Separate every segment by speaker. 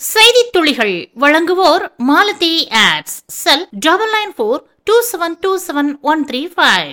Speaker 1: செய்தித் துளிகள் வழங்குவோர் Malathi ads cell double nine four two seven two seven one three five.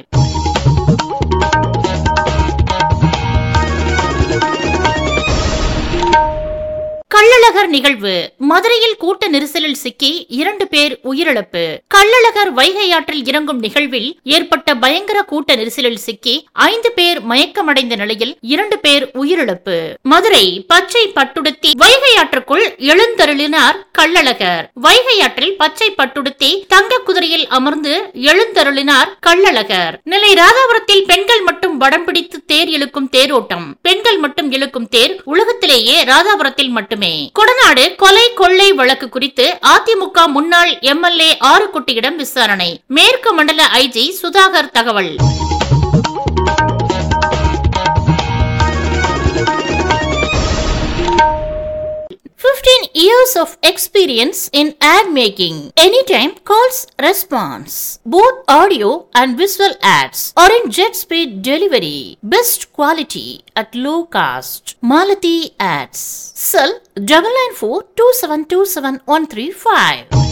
Speaker 1: Kallazhagar நிகழ்வு. மதுரையில் கூட்ட நெரிசலில் சிக்கி இரண்டு பேர் உயிரிழப்பு. கள்ளழகர் வைகை ஆற்றில் இறங்கும் நிகழ்வில் ஏற்பட்ட பயங்கர கூட்ட நெரிசலில் சிக்கி ஐந்து பேர் மயக்கமடைந்த நிலையில் இரண்டு பேர் உயிரிழப்பு. மதுரை பச்சை பட்டுடுத்தி வைகை ஆற்றுக்குள் எழுந்தருளினார் கள்ளழகர். வைகை ஆற்றில் பச்சை பட்டுடுத்தி தங்க குதிரையில் அமர்ந்து எழுந்தருளினார் கள்ளழகர். நிலை ராதாபுரத்தில் பெண்கள் மட்டும் வடம் பிடித்து தேர் இழுக்கும் தேரோட்டம். பெண்கள் மட்டும் இழுக்கும் தேர் உலகத்திலேயே ராதாபுரத்தில் மட்டுமே. கொடநாடு கொலை கொள்ளை வழக்கு குறித்து அதிமுக முன்னாள் எம்எல்ஏ ஆறுகுட்டியிடம் விசாரணை. மேற்கு மண்டல ஐஜி சுதாகர் தகவல். Fifteen years of experience in ad making. Anytime calls response. Both audio and visual ads are in jet speed delivery. Best quality at low cost. Malati ads. Cell double nine four two seven two seven one three five.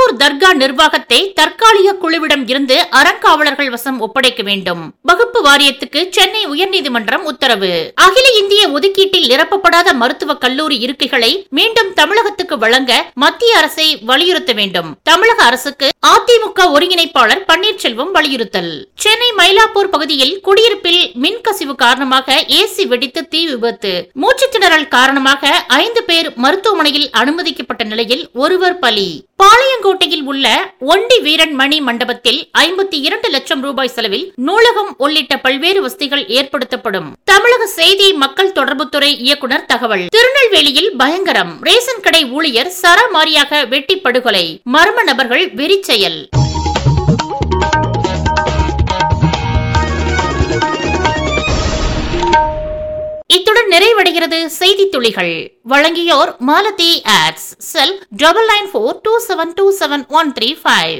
Speaker 1: Nagore தர்கா நிர்வாகத்தை தற்காலிக குழுவிடம் இருந்து அறங்காவலர்கள் வசம் ஒப்படைக்க வேண்டும். வகுப்பு வாரியத்துக்கு சென்னை உயர்நீதிமன்றம் உத்தரவு. அகில இந்திய ஒதுக்கீட்டில் நிரப்பப்படாத மருத்துவக் கல்லூரி இருக்கைகளை மீண்டும் தமிழகத்துக்கு வழங்க மத்திய அரசை வலியுறுத்த வேண்டும். தமிழக அரசுக்கு அதிமுக ஒருங்கிணைப்பாளர் பன்னீர்செல்வம் வலியுறுத்தல். சென்னை மயிலாப்பூர் பகுதியில் குடியிருப்பில் மின்கசிவு காரணமாக ஏசி வெடித்து தீ விபத்து. மூச்சுத் திணறல் காரணமாக ஐந்து பேர் மருத்துவமனையில் அனுமதிக்கப்பட்ட நிலையில் ஒருவர் பலி. பாளையங்கோட்டையில் உள்ள ஒண்டி வீரன் மணி மண்டபத்தில் ஐம்பத்தி இரண்டு லட்சம் ரூபாய் செலவில் நூலகம் உள்ளிட்ட பல்வேறு வசதிகள் ஏற்படுத்தப்படும். தமிழக செய்தி மக்கள் தொடர்புத்துறை இயக்குனர் தகவல். திருநெல்வேலியில் பயங்கரம். ரேஷன் கடை ஊழியர் சரமாரியாக வெட்டி படுகொலை மர்ம நபர்கள் வெறிச்செயல். நிறைவடைகிறது செய்தி துளிகள் வழங்கியோர் Malathi ads. Cell double nine four two seven two seven one three five